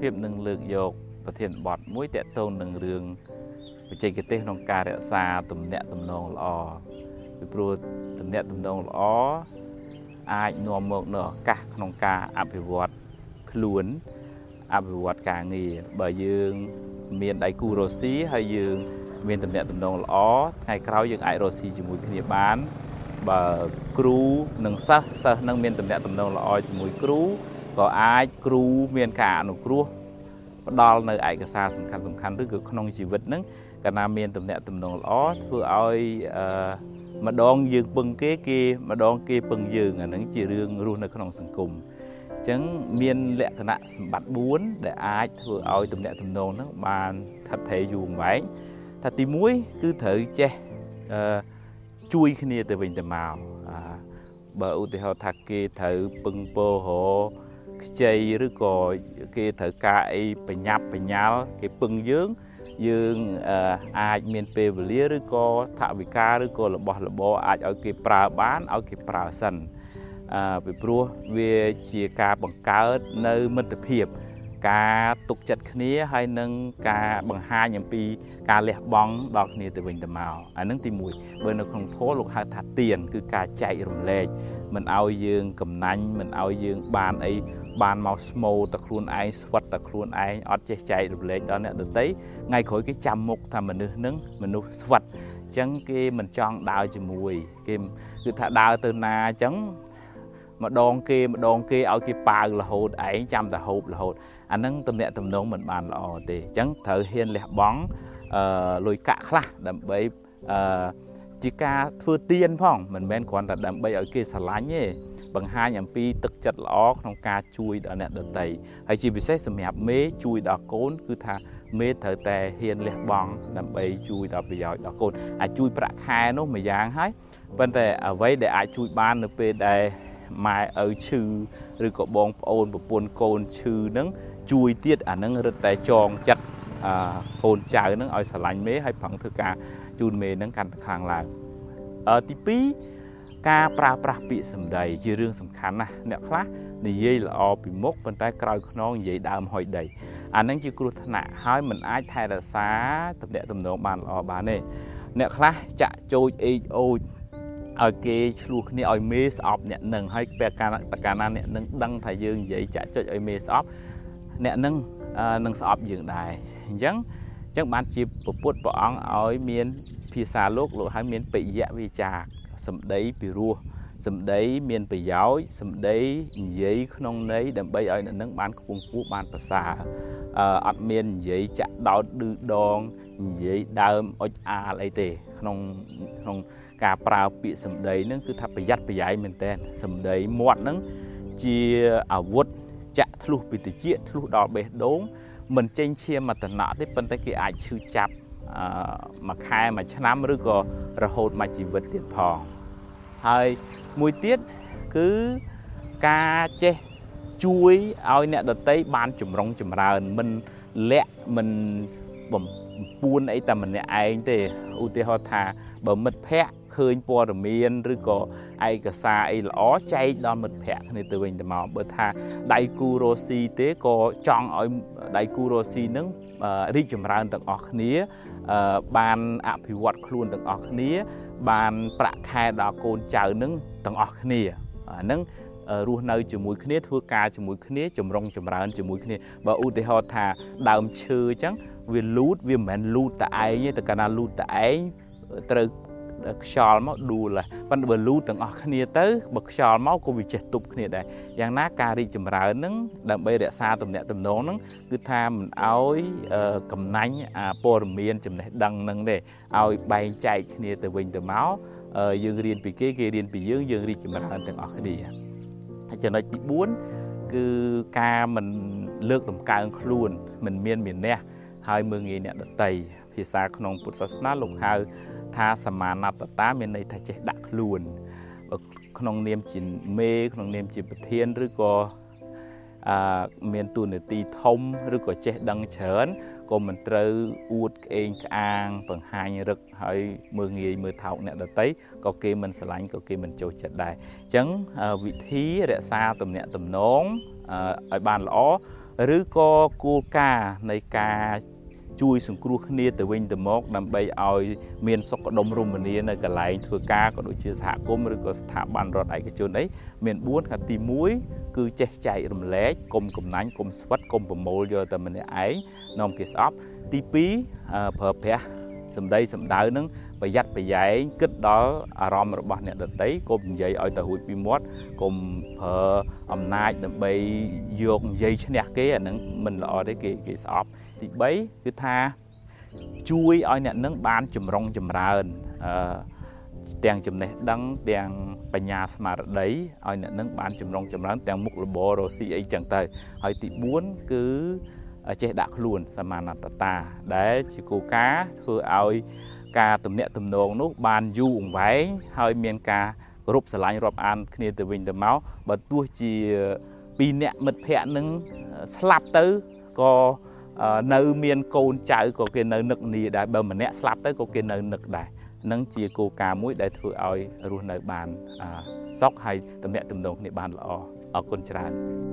ភាពនឹងលើកយកប្រធានបទមួយតកតងនឹងរឿងបច្ចេកទេសក្នុងការរក្សាទំនាក់ទំនងល្អពីព្រោះទំនាក់ទំនងល្អអាចនាំមកនូវឱកាសក្នុងការអភិវឌ្ឍខ្លួនអភិវឌ្ឍការងារបើយើងមានដៃគូរស់ស៊ីហើយយើងមានទំនាក់ទំនងល្អថ្ងៃក្រោយយើងអាចរស់ស៊ីជាមួយគ្នាបានបើគ្រូនិងសិស្សសិស្សនឹងមានទំនាក់ទំនងល្អជាមួយគ្រូ ក៏អាចគ្រូមានការអនុគ្រោះផ្ដល់នៅឯកសារសំខាន់សំខាន់ឬក៏ក្នុងជីវិតហ្នឹងកាលណាមានទំនាក់ទំនងល្អធ្វើឲ្យអឺម្ដងយើងពឹងគេគេម្ដងគេពឹងយើងអាហ្នឹងជារឿងរស់នៅក្នុងសង្គមអញ្ចឹងមានលក្ខណៈសម្បត្តិ4ដែលអាចធ្វើឲ្យទំនាក់ទំនងហ្នឹងបានថិតថេរយូរអង្វែងថាទី1គឺត្រូវចេះអឺជួយគ្នាទៅវិញទៅមកបើឧទាហរណ៍ថាគេត្រូវពឹងពោរ ខ្ចីឬក៏គេត្រូវការអីបញ្ញាប់បញ្ញាល់គេពឹងយើងយើងអាចមានពេលវេលាឬក៏ថវិកាឬក៏របស់របរអាចឲ្យគេប្រើបានឲ្យគេប្រើសិនអឺពីព្រោះវាជាការបង្កើតនៅមិត្តភាព ការទុកចិត្តគ្នាហើយនឹងការបង្ហាញអំពីការលះបង់ដល់គ្នាទៅវិញទៅមកអានឹងទី1បើនៅក្នុងធម៌លោកហៅថាទានគឺការចែករំលែកមិនឲ្យយើងកំណាញ់មិនឲ្យយើងបានអី បានមកស្មូទៅខ្លួនឯងស្វិតតែខ្លួនឯងអត់ចេះចែករំលែកដល់អ្នកដទៃថ្ងៃក្រោយគេចាំមុខថាមនុស្សនឹងមនុស្សស្វិតអញ្ចឹងគេមិនចង់ដើរជាមួយគេគឺថាដើរទៅណាអញ្ចឹងម្ដងគេម្ដងគេឲ្យគេប៉ាវរហូតឯងចាំតែហូបរហូតអានឹងតំណាក់តំណងមិនបានល្អទេអញ្ចឹងត្រូវហ៊ានលះបង់អឺលុយកាក់ខ្លះដើម្បីអឺជាការធ្វើទៀនផងមិនមែនគ្រាន់តែដើម្បីឲ្យគេស្រឡាញ់ទេ បង្ហាញអំពីទឹកចិត្តល្អក្នុងការជួយដល់អ្នកដទៃហើយជាពិសេសសម្រាប់មេជួយដល់កូនគឺថាមេត្រូវតែហ៊ានលះបង់ដើម្បីជួយដល់ប្រយោជន៍ដល់កូនអាចជួយប្រាក់ខែនោះមួយយ៉ាងហើយប៉ុន្តែអ្វីដែលអាចជួយបាននៅពេលដែលម៉ែឪឈឺឬក៏បងប្អូនប្រពន្ធកូនឈឺនឹងជួយទៀតអានឹងរឹតតែចងចិត្តកូនចៅនឹងឲ្យស្រឡាញ់មេហើយប្រឹងធ្វើការជូនមេនឹងកាន់តែខ្លាំងឡើងអឺទី2 ការប្រើប្រាស់ពាក្យសម្ដីជារឿងសំខាន់ណាស់អ្នកខ្លះនិយាយល្អពីមុខប៉ុន្តែក្រោយខ្នងនិយាយដើមហុយដីអានឹងជាគ្រោះថ្នាក់ហើយមិនអាចថែរក្សាតំណែងតំណងបានល្អបានទេអ្នកខ្លះចាក់ចោចអេចអូចឲ្យគេឆ្លោះគ្នាឲ្យមេស្អប់អ្នកនឹងហើយពេលកាលតកាលណាអ្នកនឹងដឹងថាយើងនិយាយចាក់ចុចឲ្យមេស្អប់អ្នកនឹងនឹងស្អប់យើងដែរអញ្ចឹងអញ្ចឹងបានជាពពុទ្ធព្រះអង្គឲ្យមានភាសាលោកលោកឲ្យមានបិយវិចា សម្ដីពីរោះសម្ដីមានប្រយោជន៍សម្ដីនិយាយក្នុងន័យដើម្បីឲ្យអ្នកនឹងបានខ្ពង់ខ្ពស់បានប្រសើរអត់មាននិយាយចាក់ដោតឌឺដងនិយាយដើមអុចអាលអីទេក្នុងក្នុងការប្រើពាក្យសម្ដីហ្នឹងគឺថាប្រយ័ត្នប្រយែងមែនតើសម្ដីមាត់ហ្នឹងជាអាវុធចាក់ធ្លុះពីតិចធ្លុះដល់បេះដូងមិនចេញឈាមមកតំណក់ទេប៉ុន្តែគេអាចឈឺចាប់ មួយខែមួយឆ្នាំឬក៏រហូតមួយជីវិតទៀតផងហើយមួយទៀតគឺការចេះជួយឲ្យអ្នកដតីបានចម្រុងចម្រើនមិនលាក់មិនបំពួនអីតែម្នាក់ឯងទេឧទាហរណ៍ថាបើមិត្តភ័ក្តិឃើញព័ត៌មានឬក៏ឯកសារអីល្អចែកដល់មិត្តភ័ក្តិគ្នាទៅវិញទៅមកបើថាដៃគូរ៉ូស៊ីទេក៏ចង់ឲ្យដៃគូរ៉ូស៊ីនឹងរីកចម្រើនទាំងអស់គ្នា បានអភិវឌ្ឍខ្លួនទាំងអស់គ្នា បានប្រាក់ខែដល់កូនចៅនឹងទាំងអស់គ្នាអាហ្នឹងរស់នៅជាមួយគ្នាធ្វើការជាមួយគ្នាចម្រុងចម្រើនជាមួយគ្នាបើឧទាហរណ៍ថាដើមឈើអញ្ចឹងវាលូតវាមិនមែនលូតតែឯងទេតែកាលណាលូតតែឯងត្រូវ ខ្យល់មកដួលប៉ុន្តែបើលូទាំងអស់គ្នាទៅបើខ្យល់មកក៏វាចេះទប់គ្នាដែរយ៉ាងណាការរីកចម្រើនហ្នឹងដើម្បីរក្សាទំនាក់ទំនងហ្នឹងគឺថាមិនអោយកំណាញ់អាព័ត៌មានចំណេះដឹងហ្នឹងទេឲ្យបែងចែកគ្នាទៅវិញទៅមកយើងរៀនពីគេគេរៀនពីយើងយើងរីកចម្រើនទាំងអស់គ្នាចំណុចទី4គឺការមិនលើកតម្កើងខ្លួនមិនមានមានះហើយមើងងាយអ្នកដតីភាសាក្នុងពុទ្ធសាសនាលោកហៅ ថាសមាណត្តតាមានន័យថាចេះដាក់ខ្លួនក្នុងនាមជាមេក្នុងនាមជាប្រធានឬក៏អឺមានទូនាទីធំឬក៏ចេះដឹងច្រើនក៏មិនត្រូវអួតក្អេងក្អាង បង្ហាញរឹកហើយមើងងាយមើលថោកអ្នកដតីក៏គេមិនស្រឡាញ់ក៏គេមិនចូលចិត្តដែរអញ្ចឹងវិធីរក្សាទំនាក់ទំនងឲ្យបានល្អឬក៏គោលការណ៍នៃការ ជួយសង្គ្រោះគ្នាទៅវិញទៅមកដើម្បីឲ្យមានសុខដុមរមនានៅកន្លែងធ្វើការក៏ដូចជាសហគមន៍ឬក៏ស្ថាប័នរដ្ឋឯកជនអីមាន4ខាត់ទី1គឺចេះចែករំលែកកុំកំណាញ់កុំស្វិតកុំប្រមូលយកតែម្នាក់ឯងនាំគេស្អប់ទី2ប្រើប្រាស់ សម្ដីសម្ដៅនឹងប្រយ័ត្នប្រយែងគិតដល់អារម្មណ៍របស់អ្នកដទៃកុំនិយាយឲ្យទៅរួចពីមាត់កុំប្រើអំណាចដើម្បីយកនិយាយឈ្នះគេអានឹងមិនល្អទេគេគេស្អប់ទី3គឺថាជួយឲ្យអ្នកនឹងបានចម្រុងចម្រើនអឺទាំងចំណេះដឹងទាំងបញ្ញាស្មារតីឲ្យអ្នកនឹងបានចម្រុងចម្រើនទាំងមុខរបររស៊ីអីចឹងទៅហើយទី4គឺ ចេះដាក់ខ្លួនសមាណតតាដែលជាគោលការណ៍ធ្វើឲ្យការទំនាក់ទំនងនោះបានយូរអង្វែងហើយមានការគោរពស្រឡាញ់រាប់អានគ្នាទៅវិញទៅមកបើទោះជាពីរអ្នកមិត្តភ័ក្តិនឹងស្លាប់ទៅក៏នៅមានកូនចៅក៏គេនៅនឹកនីដែរបើម្នាក់ស្លាប់ទៅក៏គេនៅនឹកដែរនឹងជាគោលការណ៍មួយដែលធ្វើឲ្យរស់នៅបានសុខហើយទំនាក់ទំនងគ្នាបានល្អអរគុណច្រើន